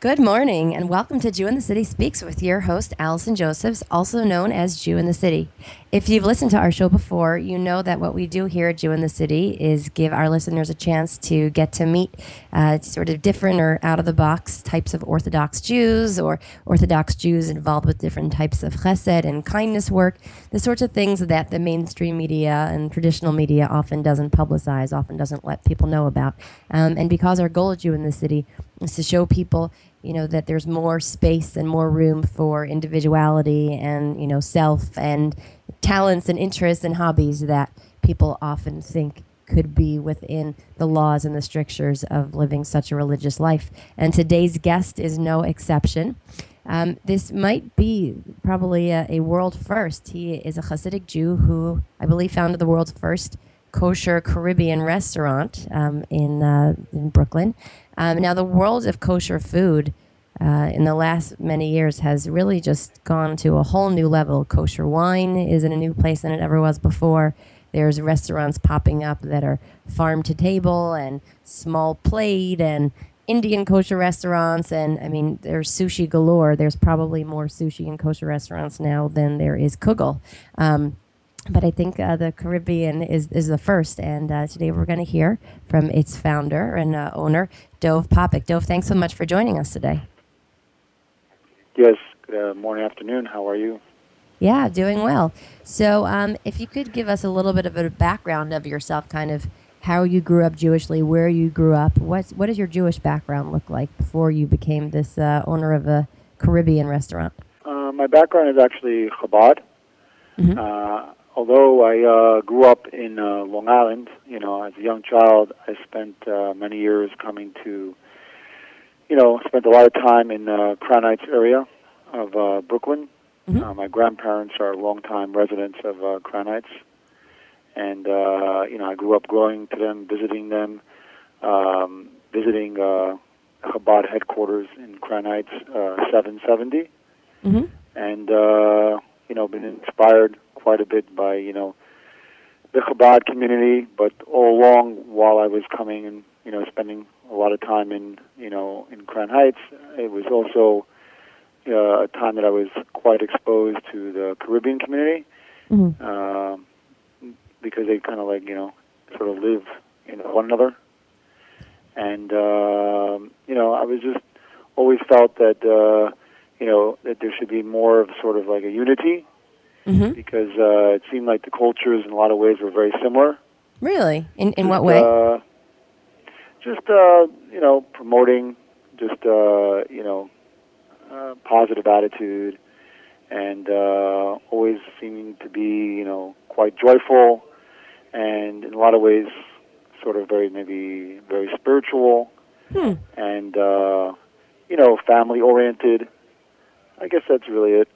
Good morning, and welcome to Jew in the City Speaks with your host, Allison Josephs, also known as Jew in the City. If you've listened to our show before, you know that what we do here at Jew in the City is give our listeners a chance to get to meet uh, sort of different or out of the box types of Orthodox Jews or Orthodox Jews involved with different types of chesed and kindness work, the sorts of things that the mainstream media and traditional media often doesn't publicize, often doesn't let people know about. Um, and because our goal at Jew in the City is to show people you know that there's more space and more room for individuality and you know self and talents and interests and hobbies that people often think could be within the laws and the strictures of living such a religious life. And today's guest is no exception. Um, this might be probably a, a world first. He is a hasidic jew who i believe founded the world's first kosher Caribbean restaurant um, in uh, in Brooklyn. Um, now, the world of kosher food uh, in the last many years has really just gone to a whole new level. Kosher wine is in a new place than it ever was before. There's restaurants popping up that are farm to table and small plate and Indian kosher restaurants, and I mean, there's sushi galore. There's probably more sushi and kosher restaurants now than there is kugel. Um, but I think uh, the Caribbean is, is the first. And uh, today we're going to hear from its founder and uh, owner, Dov Popack. Dov, thanks so much for joining us today. Yes, good uh, morning, afternoon. How are you? Yeah, doing well. So, um, if you could give us a little bit of a background of yourself, kind of how you grew up Jewishly, where you grew up, what what does your Jewish background look like before you became this uh, owner of a Caribbean restaurant? Uh, my background is actually Chabad. Mm-hmm although I uh, grew up in uh, Long Island, you know, as a young child, I spent uh, many years coming to, you know, spent a lot of time in uh, Crown Heights area of uh, Brooklyn. Mm-hmm. Uh, my grandparents are longtime residents of uh, Crown Heights, and uh, you know, I grew up going to them, visiting them, um, visiting uh, Chabad headquarters in Crown Heights, uh, 770, mm-hmm. and uh, you know, been inspired quite a bit by you know the Chabad community, but all along while I was coming and you know spending a lot of time in you know in Crown Heights, it was also uh, a time that I was quite exposed to the Caribbean community mm-hmm. uh, because they kind of like you know sort of live in one another, and uh, you know I was just always felt that uh, you know that there should be more of sort of like a unity mm-hmm. because uh, it seemed like the cultures in a lot of ways were very similar. Really? In in what way? Uh, just uh, you know, promoting just uh, you know, uh, positive attitude, and uh, always seeming to be you know quite joyful, and in a lot of ways, sort of very maybe very spiritual, hmm. and uh, you know, family oriented. I guess that's really it.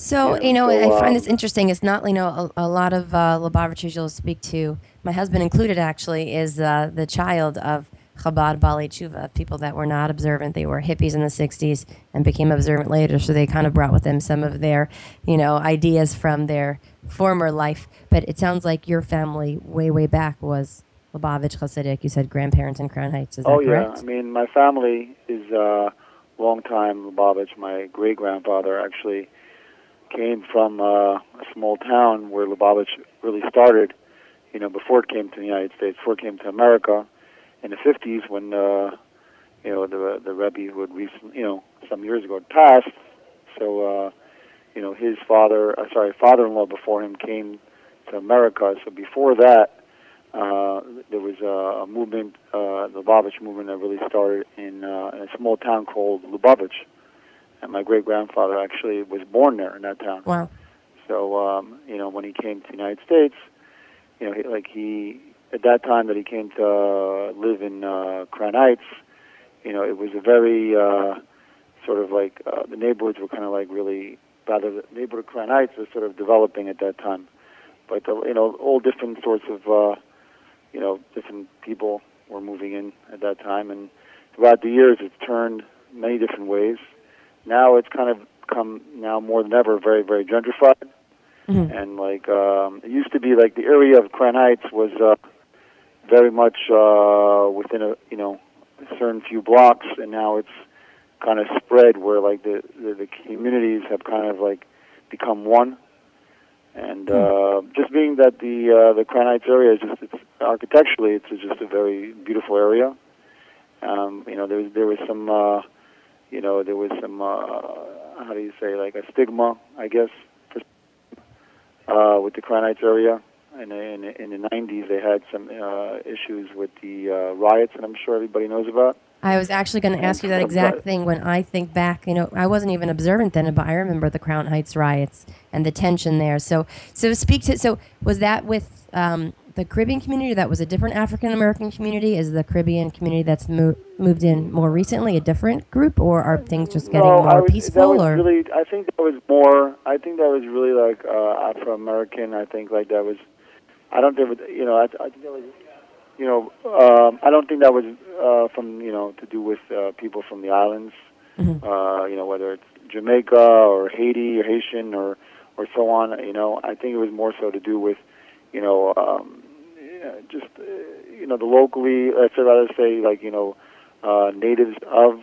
So, you know, so, I find this interesting. It's not, you know, a, a lot of uh, Lubavitchers you'll speak to, my husband included actually, is uh, the child of Chabad Baalei Teshuva, people that were not observant. They were hippies in the 60s and became observant later, so they kind of brought with them some of their, you know, ideas from their former life. But it sounds like your family way, way back was Lubavitch Hasidic. You said grandparents in Crown Heights. Is that oh, correct? yeah. I mean, my family is uh, long time Lubavitch. My great grandfather actually came from uh, a small town where Lubavitch really started. You know, before it came to the United States, before it came to America, in the 50s when uh, you know the the Rebbe who had recently, you know, some years ago passed. So, uh, you know, his father, uh, sorry, father-in-law before him came to America. So before that, uh, there was a, a movement, uh, the Lubavitch movement, that really started in, uh, in a small town called Lubavitch and my great grandfather actually was born there in that town. Wow. So um, you know, when he came to the United States, you know, he, like he at that time that he came to uh, live in uh, Crown Heights, you know, it was a very uh, sort of like uh, the neighborhoods were kind of like really rather the neighborhood of Crown Heights was sort of developing at that time, but the, you know, all different sorts of uh, you know different people were moving in at that time, and throughout the years, it's turned many different ways now it's kind of come now more than ever very very gentrified mm-hmm. and like um it used to be like the area of Crown Heights was uh very much uh within a you know a certain few blocks and now it's kind of spread where like the, the the communities have kind of like become one. And uh, just being that the uh, the Crown Heights area is just it's, architecturally, it's just a very beautiful area. Um, you know, there was there was some, uh, you know, there was some, uh, how do you say, like a stigma, I guess, for, uh, with the Crown Heights area. And in, in the 90s, they had some uh, issues with the uh, riots, and I'm sure everybody knows about. I was actually going to ask you that exact thing when I think back. You know, I wasn't even observant then, but I remember the Crown Heights riots and the tension there. So, so speak to. So, was that with um, the Caribbean community? That was a different African American community. Is the Caribbean community that's mo- moved in more recently a different group, or are things just getting no, more was, peaceful? Or really, I think that was more. I think that was really like uh, Afro American. I think like that was. I don't think you know. I, I think that was you know, um, I don't think that was uh, from you know to do with uh, people from the islands. Mm-hmm. Uh, you know, whether it's Jamaica or Haiti or Haitian or or so on. You know, I think it was more so to do with you know um, just uh, you know the locally. Let's rather say like you know uh, natives of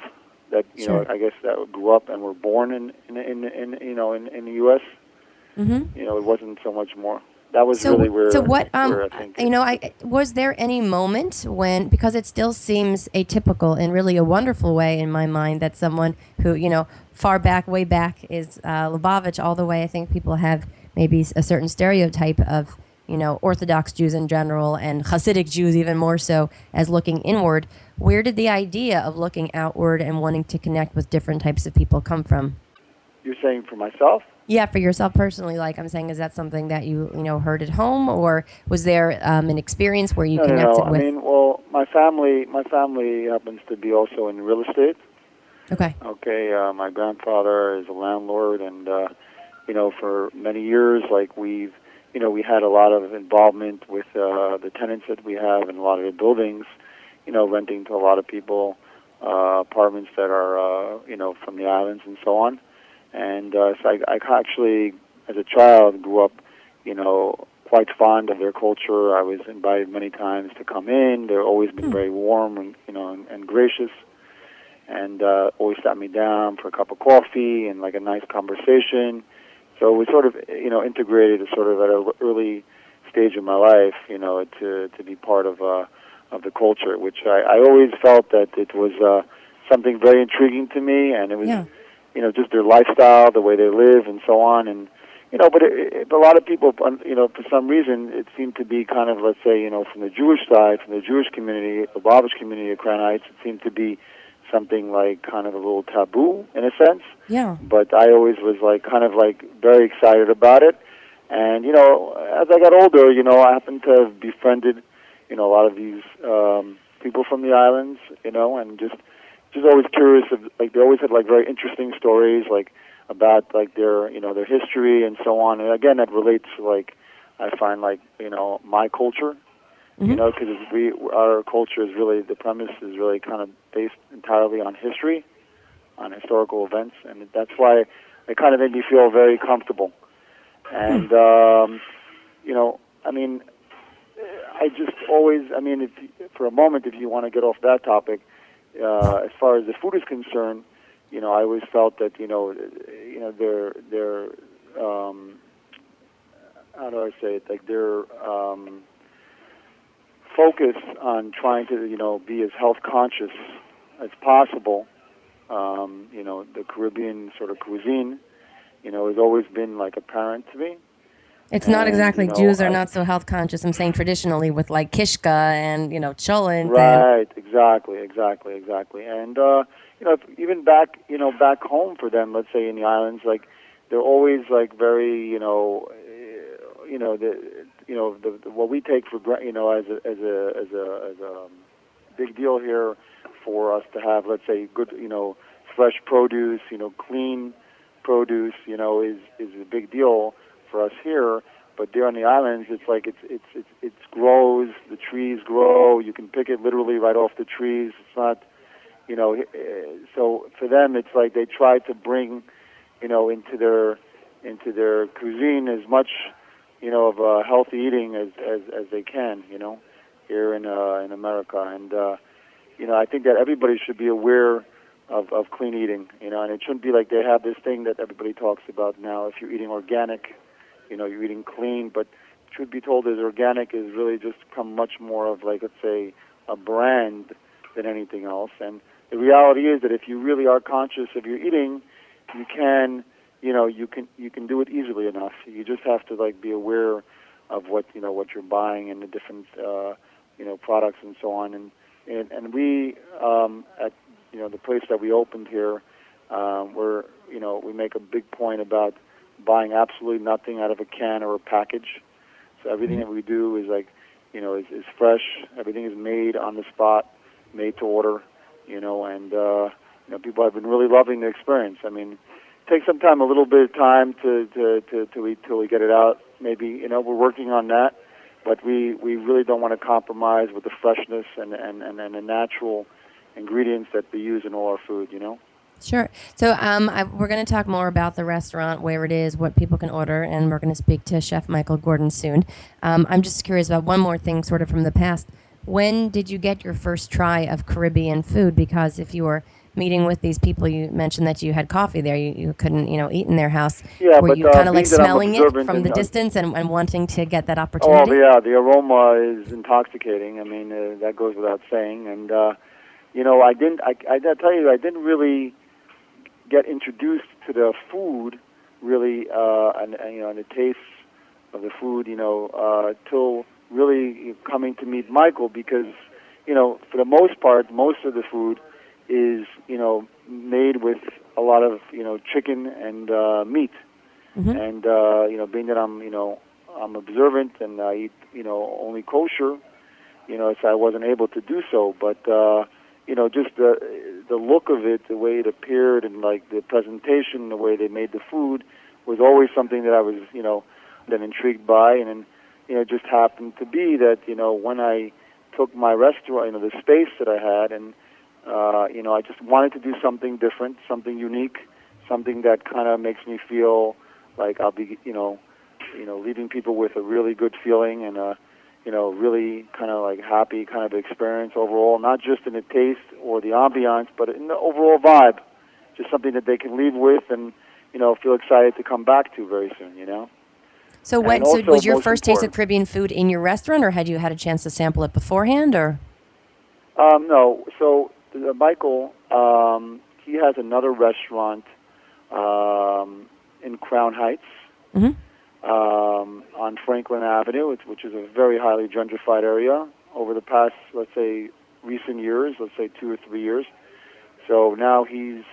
that you Sure. know I guess that grew up and were born in in in, in you know in, in the U.S. Mhm. You know, it wasn't so much more. That was so, really where. so what? Um, where you know, I was there any moment when because it still seems atypical in really a wonderful way in my mind that someone who you know far back, way back is uh, Lubavitch all the way. I think people have maybe a certain stereotype of you know Orthodox Jews in general and Hasidic Jews even more so as looking inward. Where did the idea of looking outward and wanting to connect with different types of people come from? You're saying for myself? Yeah, for yourself personally, like I'm saying, is that something that you you know heard at home, or was there um, an experience where you no, connected no, no. with? I mean, well, my family, my family happens to be also in real estate. okay, Okay, uh, my grandfather is a landlord, and uh, you know, for many years, like we've, you know, we had a lot of involvement with uh, the tenants that we have in a lot of the buildings. You know, renting to a lot of people uh, apartments that are, uh, you know, from the islands and so on. And uh, so I, I actually, as a child, grew up, you know, quite fond of their culture. I was invited many times to come in. They've always been very warm and you know and, and gracious, and uh, always sat me down for a cup of coffee and like a nice conversation. So we sort of you know integrated sort of at an early stage of my life, you know, to to be part of uh, of the culture, which I, I always felt that it was uh, something very intriguing to me, and it was Yeah. you know just their lifestyle, the way they live, and so on, and you know, but it, it, a lot of people, you know, for some reason, it seemed to be kind of, let's say, you know, from the Jewish side, from the Jewish community, the Lubavitch community of Crown Heights, it seemed to be something like kind of a little taboo in a sense. yeah, But I always was like kind of like very excited about it. And you know, as I got older, you know, I happened to have befriended, you know, a lot of these um, people from the islands, you know, and just just always curious of like they always had like very interesting stories like about like their you know their history and so on. And again, that relates to like I find like you know my culture, you Mhm. know, because we our culture is really the premise is really kind of based entirely on history, on historical events, and that's why it kind of made me feel very comfortable. And um, you know, I mean, I just always, I mean, if for a moment, if you want to get off that topic, uh, as far as the food is concerned, you know, I always felt that you know, you know, their their um, how do I say it? Like their um, focus on trying to you know be as health conscious as possible. Um, you know, the Caribbean sort of cuisine, you know, has always been like apparent to me. it's not exactly you know, Jews are I- not so health conscious. I'm saying traditionally with like kishka and you know cholent and Right, exactly, exactly, exactly. And uh, you know, if- even back, you know, back home for them, let's say in the islands, like they're always like very, you know, uh, you know, the, you know, the, the what we take for gra- you know as a as a as a as a um, big deal here for us to have, let's say, good, you know, fresh produce, you know, clean produce, you know, is is a big deal for us here. But there on the islands, it's like it's it's it's it grows. The trees grow. You can pick it literally right off the trees. It's not, you know. eh, So for them, it's like they try to bring, you know, into their into their cuisine as much, you know, of uh, healthy eating as as as they can. You know, here in uh, in America, and uh, you know, I think that everybody should be aware of of clean eating. You know, and it shouldn't be like they have this thing that everybody talks about now. If you're eating organic, you know, you're eating clean, but truth be told, is organic is really just become much more of like let's say a brand than anything else. And the reality is that if you really are conscious of your eating, you can, you know, you can you can do it easily enough. You just have to like be aware of what you know what you're buying and the different uh, you know products and so on. And and, and we um, at you know the place that we opened here, um, we're you know we make a big point about buying absolutely nothing out of a can or a package. So everything that we do is like you know is, is fresh. Everything is made on the spot, made to order. You know, and uh, you know people have been really loving the experience. I mean, it takes some time, a little bit of time to to to to we till we get it out. Maybe you know we're working on that, but we we really don't want to compromise with the freshness and and and, and the natural ingredients that we use in all our food. You know. Sure. So um, I, we're going to talk more about the restaurant, where it is, what people can order, and we're going to speak to Chef Michael Gordon soon. Um, I'm just curious about one more thing, sort of from the past. When did you get your first try of Caribbean food? Because if you were meeting with these people, you mentioned that you had coffee there. You, you couldn't, you know, eat in their house. Yeah, were but, you uh, kind of like being that I'm smelling it from the distance and, and wanting to get that opportunity? Oh yeah, the aroma is intoxicating. I mean, uh, that goes without saying. And uh, you know, I didn't. I, I gotta tell you, I didn't really get introduced to the food really, uh, and, and you know, and the taste of the food, you know, uh, till really coming to meet Michael because, you know, for the most part, most of the food is you know made with a lot of you know chicken and uh, meat, Mhm. and uh, you know, being that I'm you know I'm observant and I eat you know only kosher, you know, so I wasn't able to do so, but. uh you know, just the the look of it, the way it appeared, and like the presentation, the way they made the food, was always something that I was, you know, then intrigued by, and then, you know, it just happened to be that, you know, when I took my restaurant, you know, the space that I had, and, uh, you know, I just wanted to do something different, something unique, something that kind of makes me feel like I'll be, you know, you know, leaving people with a really good feeling and a you know, really kind of like happy kind of experience overall, not just in the taste or the ambiance, but in the overall vibe. Just something that they can leave with and, you know, feel excited to come back to very soon, you know? So when so was your first taste of Caribbean food in your restaurant, or had you had a chance to sample it beforehand, or? Um, no, so uh, Michael, um, he has another restaurant um, in Crown Heights. Mhm. um, on Franklin Avenue, which, which is a very highly gentrified area over the past, let's say, recent years, let's say two or three years. So now he's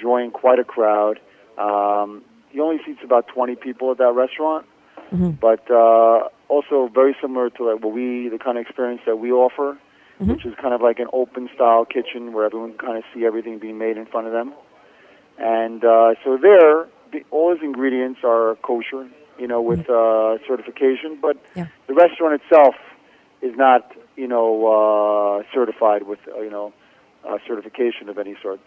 drawing quite a crowd. Um, he only seats about 20 people at that restaurant, Mhm. but uh, also very similar to like what we, the kind of experience that we offer, Mhm. which is kind of like an open style kitchen where everyone can kind of see everything being made in front of them. And uh, so there, the, all his ingredients are kosher, you know, with uh, certification. But Yeah. the restaurant itself is not, you know, uh, certified with, uh, you know, uh, certification of any sort.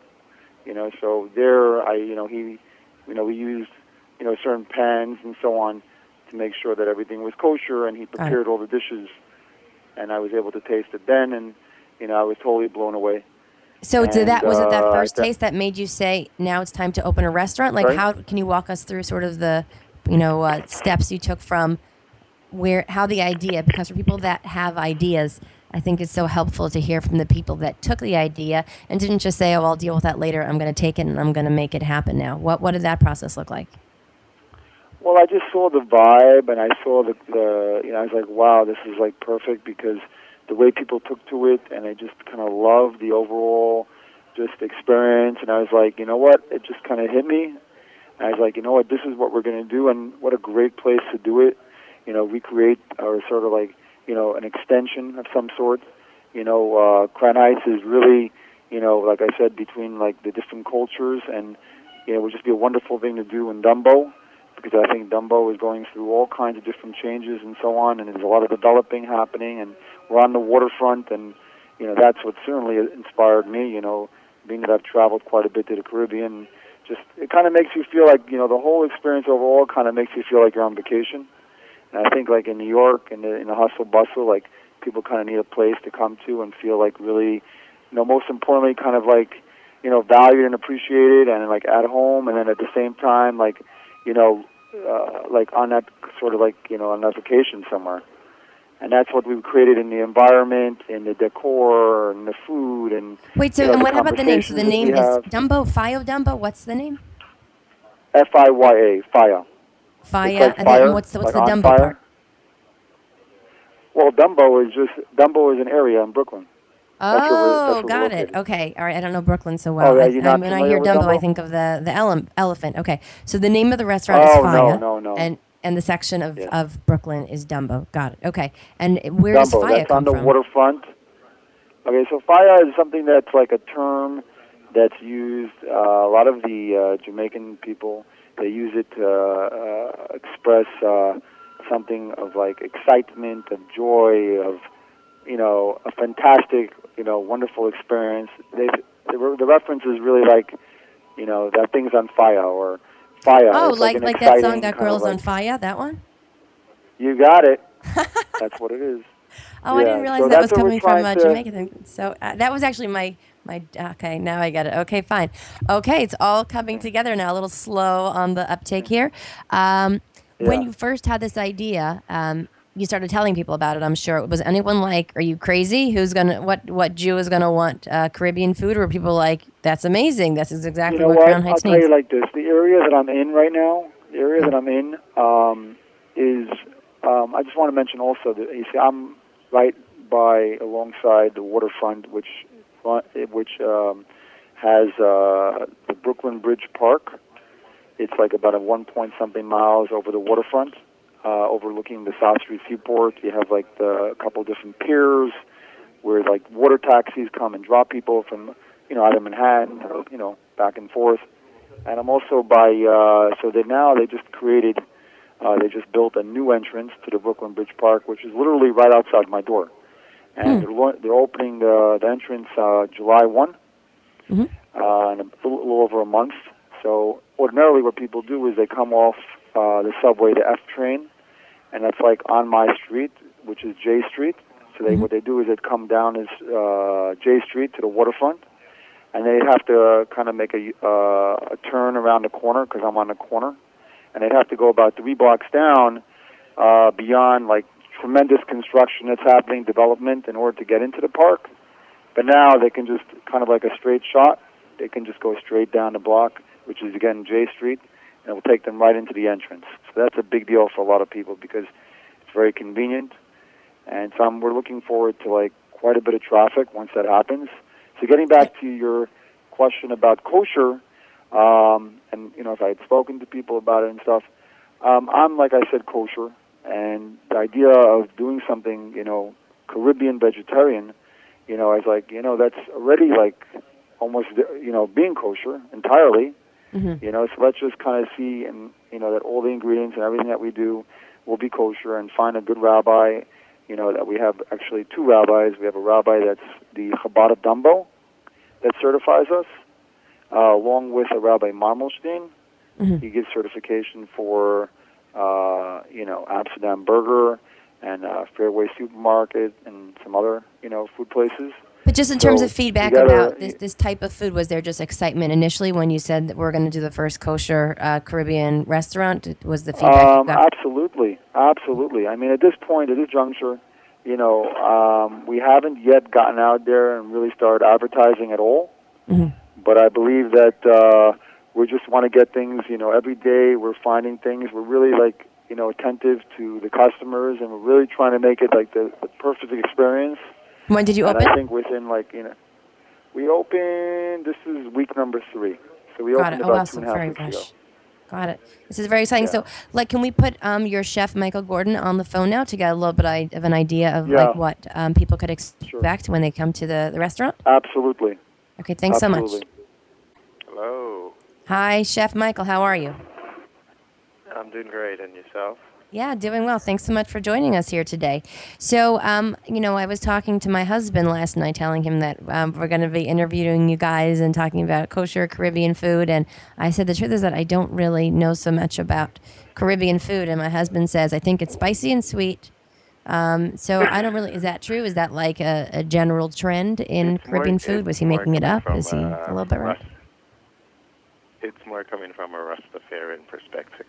You know, so there, I, you know, he, you know, we used, you know, certain pans and so on to make sure that everything was kosher, and he prepared all the dishes, and I was able to taste it then, and you know, I was totally blown away. So did that And, was it that uh, first taste that made you say now it's time to open a restaurant? Like Sorry? how can you walk us through sort of the you know uh, steps you took from where how the idea because for people that have ideas I think it's so helpful to hear from the people that took the idea and didn't just say, "Oh, I'll deal with that later. I'm going to take it and I'm going to make it happen now." What what did that process look like? Well, I just saw the vibe, and I saw the, the you know, I was like, wow, this is like perfect because the way people took to it, and I just kind of loved the overall just experience, and I was like, you know what, it just kind of hit me, and I was like, you know what, this is what we're going to do, and what a great place to do it, you know, recreate or sort of like, you know, an extension of some sort, you know, uh, Crown Heights is really, you know, like I said, between like the different cultures, and you know, it would just be a wonderful thing to do in Dumbo because I think Dumbo is going through all kinds of different changes and so on, and there's a lot of developing happening, and we're on the waterfront, and you know that's what certainly inspired me. You know, being that I've traveled quite a bit to the Caribbean, just it kind of makes you feel like you know the whole experience overall kind of makes you feel like you're on vacation. And I think like in New York, in in the hustle bustle, like people kind of need a place to come to and feel like really, you know, most importantly, kind of like you know, valued and appreciated, and like at home, and then at the same time, like, you know, uh, like on that sort of like you know on that vacation somewhere. And that's what we've created in the environment, in the decor, and the food, and Wait, so you know, and what about the name? So the name is have. Dumbo, Fiya Dumbo. What's the name? F I Y A, Fire. Fiya. It's like and fire, then what's the, what's like the Dumbo fire. part? Well, Dumbo is just Dumbo is an area in Brooklyn. Oh, got it. Okay, all right. I don't know Brooklyn so well. yeah, I, you're I- not when I hear with Dumbo, I think of the the ele- elephant. Okay, so the name of the restaurant is Oh, Fiya, no, no, no. and and the section of, Yeah. of Brooklyn is Dumbo. Got it. Okay, and where does Dumbo, Fiya that's come on the from? waterfront. Okay, so Fiya is something that's like a term that's used. Uh, a lot of the uh, Jamaican people they use it to uh, express uh, something of like excitement, of joy, of you know a fantastic, you know, wonderful experience. They the, the reference is really like you know that thing's on fire or fire. Oh, It's like an like that song, that girl's on fire. That one. You got it. that's what it is. Oh, I didn't realize so that was that's what we're coming from uh, Jamaica. Then. So uh, that was actually my my. Okay, now I get it. Okay, fine. Okay, it's all coming together now. A little slow on the uptake here. Um, When you first had this idea, um, you started telling people about it. I'm sure. Was anyone like, "Are you crazy? Who's gonna what what Jew is gonna want uh, Caribbean food?" Or were people like, "That's amazing. This is exactly you know what, what? Crown I'll Heights tell you like this: the area that I'm in right now, the area that I'm in, um, is. Um, I just want to mention also that you see, I'm right by alongside the waterfront, which which um, has uh, the Brooklyn Bridge Park. It's like about a one point something miles over the waterfront, uh, overlooking the South Street Seaport. You have like the, a couple different piers where like water taxis come and drop people from you know out of Manhattan you know back and forth. And I'm also by uh, so they now they just created uh, they just built a new entrance to the Brooklyn Bridge Park, which is literally right outside my door. And they're, lo- they're opening the, the entrance uh, July one, Mhm. uh, in a little, little over a month. So ordinarily, what people do is they come off uh, the subway, the F train, and that's like on my street, which is J Street. So they what they do is they come down as uh, J Street to the waterfront, and they'd have to uh, kind of make a, uh, a turn around the corner because I'm on the corner, and they'd have to go about three blocks down uh, beyond like tremendous construction that's happening, development in order to get into the park. But now they can just kind of like a straight shot. They can just go straight down the block, which is again J Street, and it will take them right into the entrance. So that's a big deal for a lot of people because it's very convenient. And so I'm, we're looking forward to like quite a bit of traffic once that happens. So getting back to your question about kosher, um, and you know if I had spoken to people about it and stuff, um, I'm like I said kosher, and the idea of doing something you know Caribbean vegetarian, you know I was like you know that's already like almost you know being kosher entirely. Mhm. You know, so let's just kind of see and you know that all the ingredients and everything that we do will be kosher and find a good rabbi. You know that we have actually two rabbis. We have a rabbi that's the Chabad of Dumbo that certifies us, uh, along with a Rabbi Marmelstein. Mhm. He gives certification for uh, you know Amsterdam Burger and uh, Fairway Supermarket and some other you know food places. But just in terms So of feedback gotta- about this, this type of food, was there just excitement initially when you said that we're going to do the first kosher uh, Caribbean restaurant? Was the feedback Um, absolutely, absolutely. I mean, at this point, at this juncture, you know, um, we haven't yet gotten out there and really started advertising at all. Mhm. But I believe that uh, we just want to get things. You know, every day we're finding things. We're really like you know attentive to the customers, and we're really trying to make it like the, the perfect experience. When did you and open? I think within like you know, we opened. This is week number three. So we Got opened it. Oh, about wow, two so and a half very weeks fresh. ago. Got it. This is very exciting. Yeah. So, like, can we put um, your chef Michael Gordon on the phone now to get a little bit of an idea of Yeah. like what um, people could Sure. expect when they come to the, the restaurant? Absolutely. Okay, thanks so much. Hello. Hi, Chef Michael. How are you? I'm doing great, and yourself? Yeah, doing well. Thanks so much for joining us here today. So, um, you know, I was talking to my husband last night, telling him that um, we're going to be interviewing you guys and talking about kosher Caribbean food. And I said the truth is that I don't really know so much about Caribbean food. And my husband says I think it's spicy and sweet, Um, so I don't really. Is that true? Is that like a, a general trend in It's more- Caribbean food? Was he making it up? Is he uh, a little bit right? It's more coming from a Rastafarian perspective.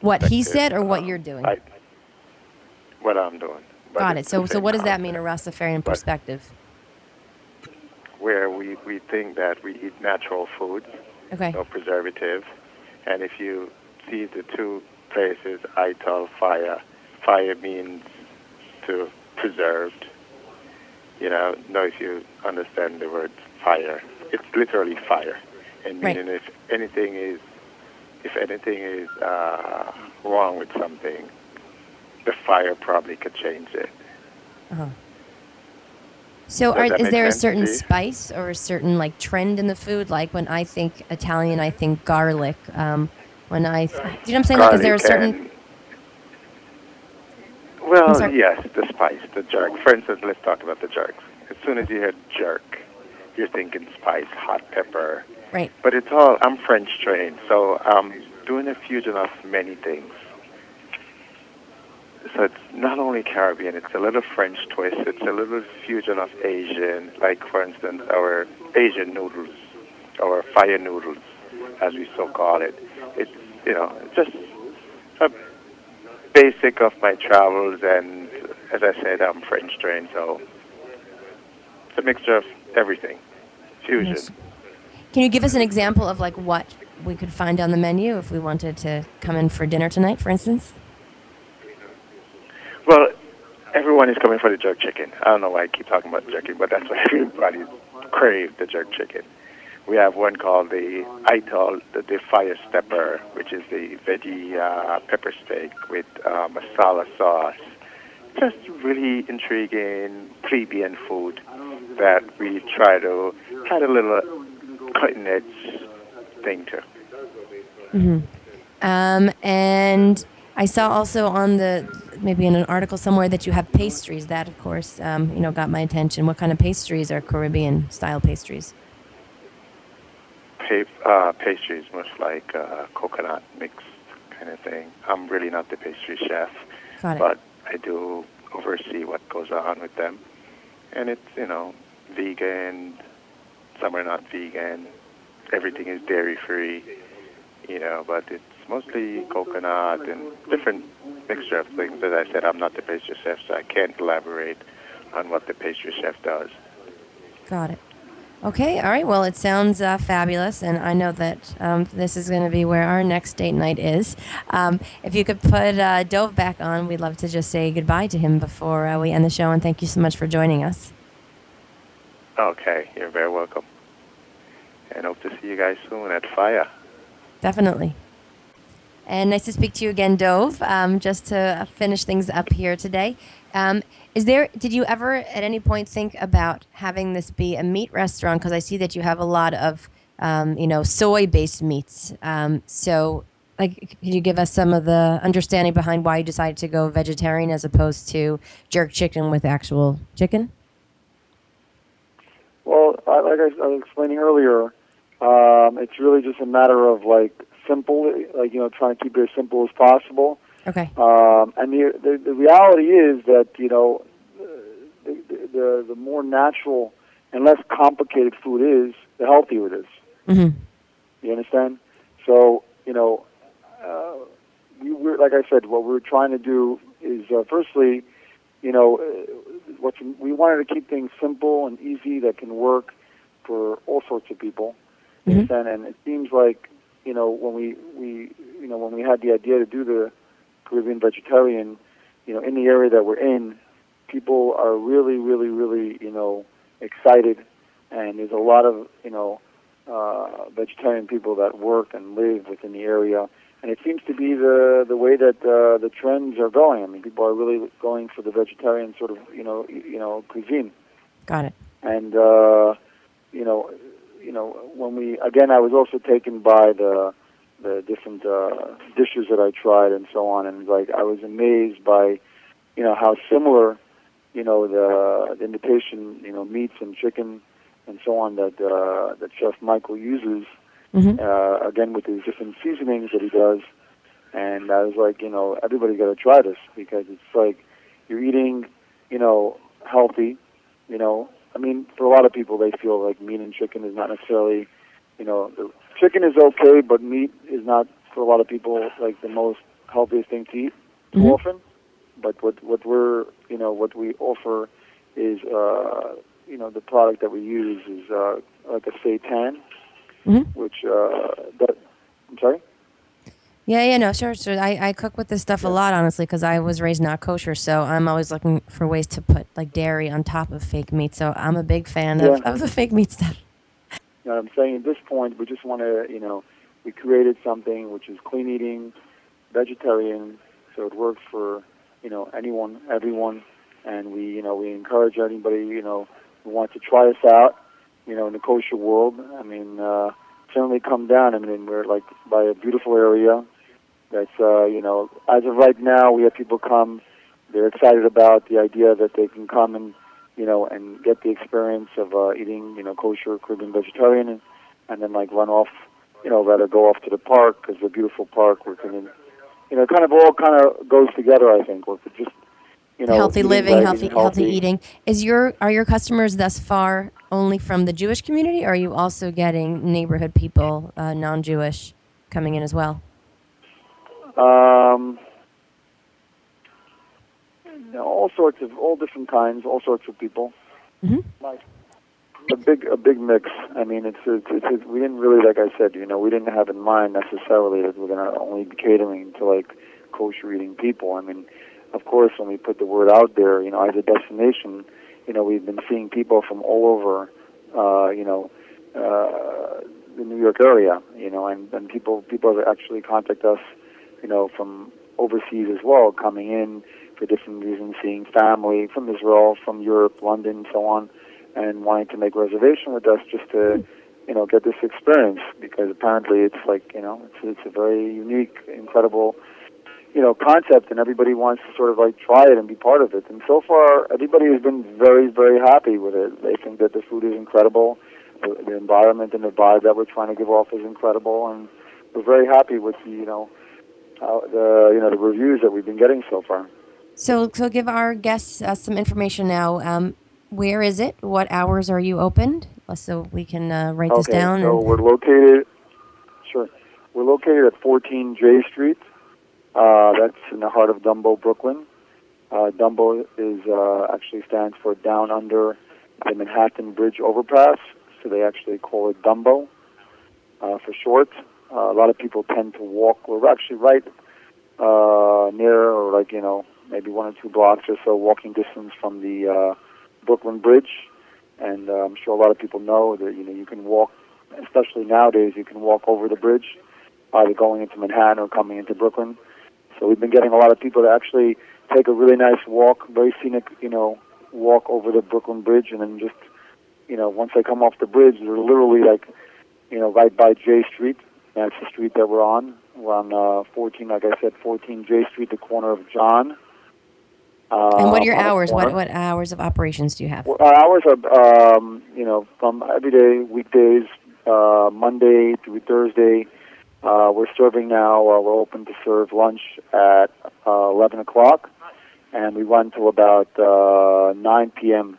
What he said or what Um, you're doing? I, what I'm doing. But Got it. So so what does that mean, a Rastafarian perspective? Where we, we think that we eat natural foods, Okay. no preservative, and if you see the two places, ital fire, fire means to preserved. You know, know if you understand the word fire, it's literally fire, and Right. meaning if anything is, if anything is uh, wrong with something, the fire probably could change it. Uh-huh. So are, is there a certain spice or a certain like trend in the food? Like when I think Italian, I think garlic. Um, when I, th- do you know what I'm saying? Like, is there a certain? and- Well, yes, the spice, the jerk. For instance, let's talk about the jerks. As soon as you hear jerk, you're thinking spice, hot pepper. Right. But it's all, I'm French trained, so I'm doing a fusion of many things. So it's not only Caribbean, it's a little French twist, it's a little fusion of Asian, like for instance, our Asian noodles, our fire noodles, as we so call it. It's, you know, just a basic of my travels, and as I said, I'm French trained, so it's a mixture of everything. Fusion. Yes. Can you give us an example of like what we could find on the menu if we wanted to come in for dinner tonight, for instance? Well, everyone is coming for the jerk chicken. I don't know why I keep talking about jerky, but that's what everybody craves, the jerk chicken. We have one called the Ital, the, the Fire Stepper, which is the veggie uh, pepper steak with uh, masala sauce. Just really intriguing plebeian food that we try to add a little cutting edge thing to. hmm Um, and I saw also on the maybe in an article somewhere that you have pastries. That, of course, um, you know, got my attention. What kind of pastries are Caribbean style pastries? pa- uh, pastries, much like uh, coconut mixed kind of thing. I'm really not the pastry chef, but I do oversee what goes on with them. And it's, you know, vegan, some are not vegan, everything is dairy free, you know, but it's mostly coconut and different mixture of things. As I said, I'm not the pastry chef, so I can't elaborate on what the pastry chef does. Got it. Okay, all right. Well, it sounds uh, fabulous, and I know that um, this is going to be where our next date night is. Um, if you could put uh, Dov back on, we'd love to just say goodbye to him before uh, we end the show, and thank you so much for joining us. Okay, you're very welcome. And hope to see you guys soon at Fire. Definitely. And nice to speak to you again, Dov. Um, just to finish things up here today, um, is there? Did you ever at any point think about having this be a meat restaurant? Because I see that you have a lot of, um, you know, soy-based meats. Um, so, like, could you give us some of the understanding behind why you decided to go vegetarian as opposed to jerk chicken with actual chicken? Well, I, like I, I was explaining earlier, um, it's really just a matter of like simple, like you know, trying to keep it as simple as possible. Okay. Um, and the, the the reality is that you know, the, the the more natural and less complicated food is, the healthier it is. hmm You understand? So you know, uh, we were like I said, what we're trying to do is uh, firstly, you know, what's we wanted to keep things simple and easy that can work for all sorts of people. Mhm. understand? And it seems like you know when we we you know when we had the idea to do the Caribbean vegetarian, you know, in the area that we're in, people are really, really, really, you know, excited, and there's a lot of, you know, uh, vegetarian people that work and live within the area, and it seems to be the the way that uh, the trends are going. I mean, people are really going for the vegetarian sort of, you know, you know, cuisine, Got it. and uh, you know, you know, when we again, I was also taken by the the different uh, dishes that I tried and so on, and like I was amazed by, you know, how similar, you know, the, the imitation, you know, meats and chicken and so on that uh, that Chef Michael uses, hmm uh, again with his different seasonings that he does, and I was like, you know, everybody's got to try this because it's like, you're eating, you know, healthy. You know, I mean, for a lot of people, they feel like meat and chicken is not necessarily, you know, the, chicken is okay, but meat is not for a lot of people like the most healthiest thing to eat too Mhm. often. But what what we're you know what we offer is uh, you know the product that we use is uh, like a seitan, Mhm. which uh, that I'm sorry. Yeah, yeah, no, sure, sure. I, I cook with this stuff a lot, honestly, because I was raised not kosher, so I'm always looking for ways to put like dairy on top of fake meat. So I'm a big fan of, Yeah. of the fake meat stuff. You know, I'm saying at this point, we just want to, you know, we created something which is clean eating, vegetarian, so it works for, you know, anyone, everyone, and we, you know, we encourage anybody, you know, who wants to try us out, you know, in the kosher world. I mean, uh, certainly come down. I mean, we're like by a beautiful area. That's, uh, you know, as of right now, we have people come. They're excited about the idea that they can come and you know, and get the experience of uh, eating, you know, kosher Caribbean vegetarian, and, and then like run off, you know, rather go off to the park because it's a beautiful park. We're can, you know, kind of all kind of goes together. I think, or just, you know, healthy eating living, right healthy, healthy eating. Is your are your customers thus far only from the Jewish community, or are you also getting neighborhood people, uh, non-Jewish, coming in as well? Um, you know, all sorts of, all different kinds, all sorts of people. Mhm. Like a big, a big mix. I mean, it's, it's, it's, it's, we didn't really, like I said, you know, we didn't have in mind necessarily that we're going to only be catering to like kosher eating people. I mean, of course, when we put the word out there, you know, as a destination, you know, we've been seeing people from all over, uh, you know, uh, the New York area, you know, and, and people people actually contact us, you know, from overseas as well, coming in for different reasons, seeing family from Israel, from Europe, London, so on, and wanting to make reservation with us just to, you know, get this experience because apparently it's like, you know, it's it's a very unique, incredible, you know, concept, and everybody wants to sort of like try it and be part of it. And so far, everybody has been very, very happy with it. They think that the food is incredible the, the environment and the vibe that we're trying to give off is incredible, and we're very happy with the you know how the you know the reviews that we've been getting so far. So, so give our guests uh, some information now. Um, where is it? What hours are you opened? So we can uh, write this okay, down. so and- we're located. Sure, we're located at 14 J Street. Uh, that's in the heart of Dumbo, Brooklyn. Uh, Dumbo is uh, actually stands for Down Under the Manhattan Bridge Overpass, so they actually call it Dumbo uh, for short. Uh, a lot of people tend to walk. We're actually right uh, near, or like you know, maybe one or two blocks or so walking distance from the uh, Brooklyn Bridge, and uh, I'm sure a lot of people know that you know you can walk, especially nowadays, you can walk over the bridge, either going into Manhattan or coming into Brooklyn. So we've been getting a lot of people to actually take a really nice walk, very scenic, you know, walk over the Brooklyn Bridge, and then just, you know, once they come off the bridge, they're literally like, you know, right by J Street. That's the street that we're on. We're on uh, 14, like I said, 14 J Street, the corner of John. Uh, and what are your hours? What what hours of operations do you have? Well, Our hours are, um, you know, from every day, weekdays, uh, Monday through Thursday. Uh, we're serving now. Uh, we're open to serve lunch at uh, 11 o'clock, and we run till about uh, 9 p.m.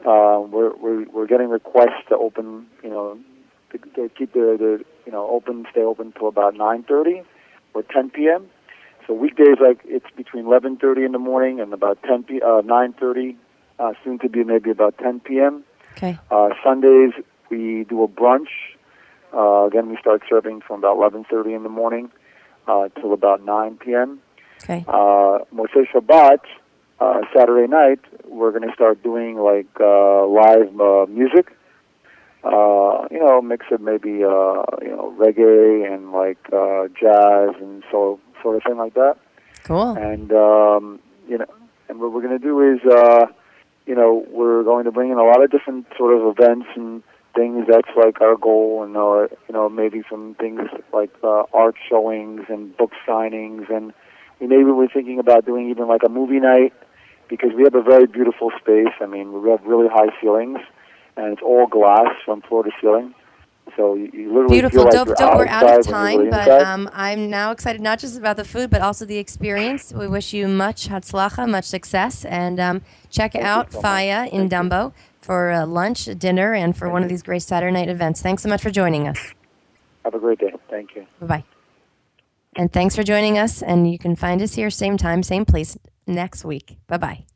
Uh, we're, we're we're getting requests to open, you know, to, to keep the, the you know open, stay open till about 9:30 or 10 p.m. So weekdays, like it's between 11:30 in the morning and about 10 p. Uh, 9:30, uh, soon to be maybe about 10 p.m. Okay. Uh, Sundays we do a brunch. Uh, again, we start serving from about 11:30 in the morning uh, till about 9 p.m. Okay. Uh, Motzei Shabbat, uh, Saturday night, we're going to start doing like uh, live uh, music. Uh, you know, mix of maybe uh, you know reggae and like uh, jazz and so sort of thing like that Cool. and um, you know, and what we're going to do is, uh, you know, we're going to bring in a lot of different sort of events and things. That's like our goal, and uh, you know, maybe some things like uh, art showings and book signings, and we maybe we're thinking about doing even like a movie night because we have a very beautiful space. I mean, we have really high ceilings, and it's all glass from floor to ceiling. So you, you literally Beautiful. feel like Dope, dope. We're out of time, but um, I'm now excited not just about the food, but also the experience. We wish you much hatzlacha, much success, and um, check you out so much. Fiya in Thank you. For uh, lunch, dinner, and for one of these great Saturday night events. Thanks so much for joining us. Have a great day. Thank you. Bye bye. And thanks for joining us. And you can find us here, same time, same place next week. Bye bye.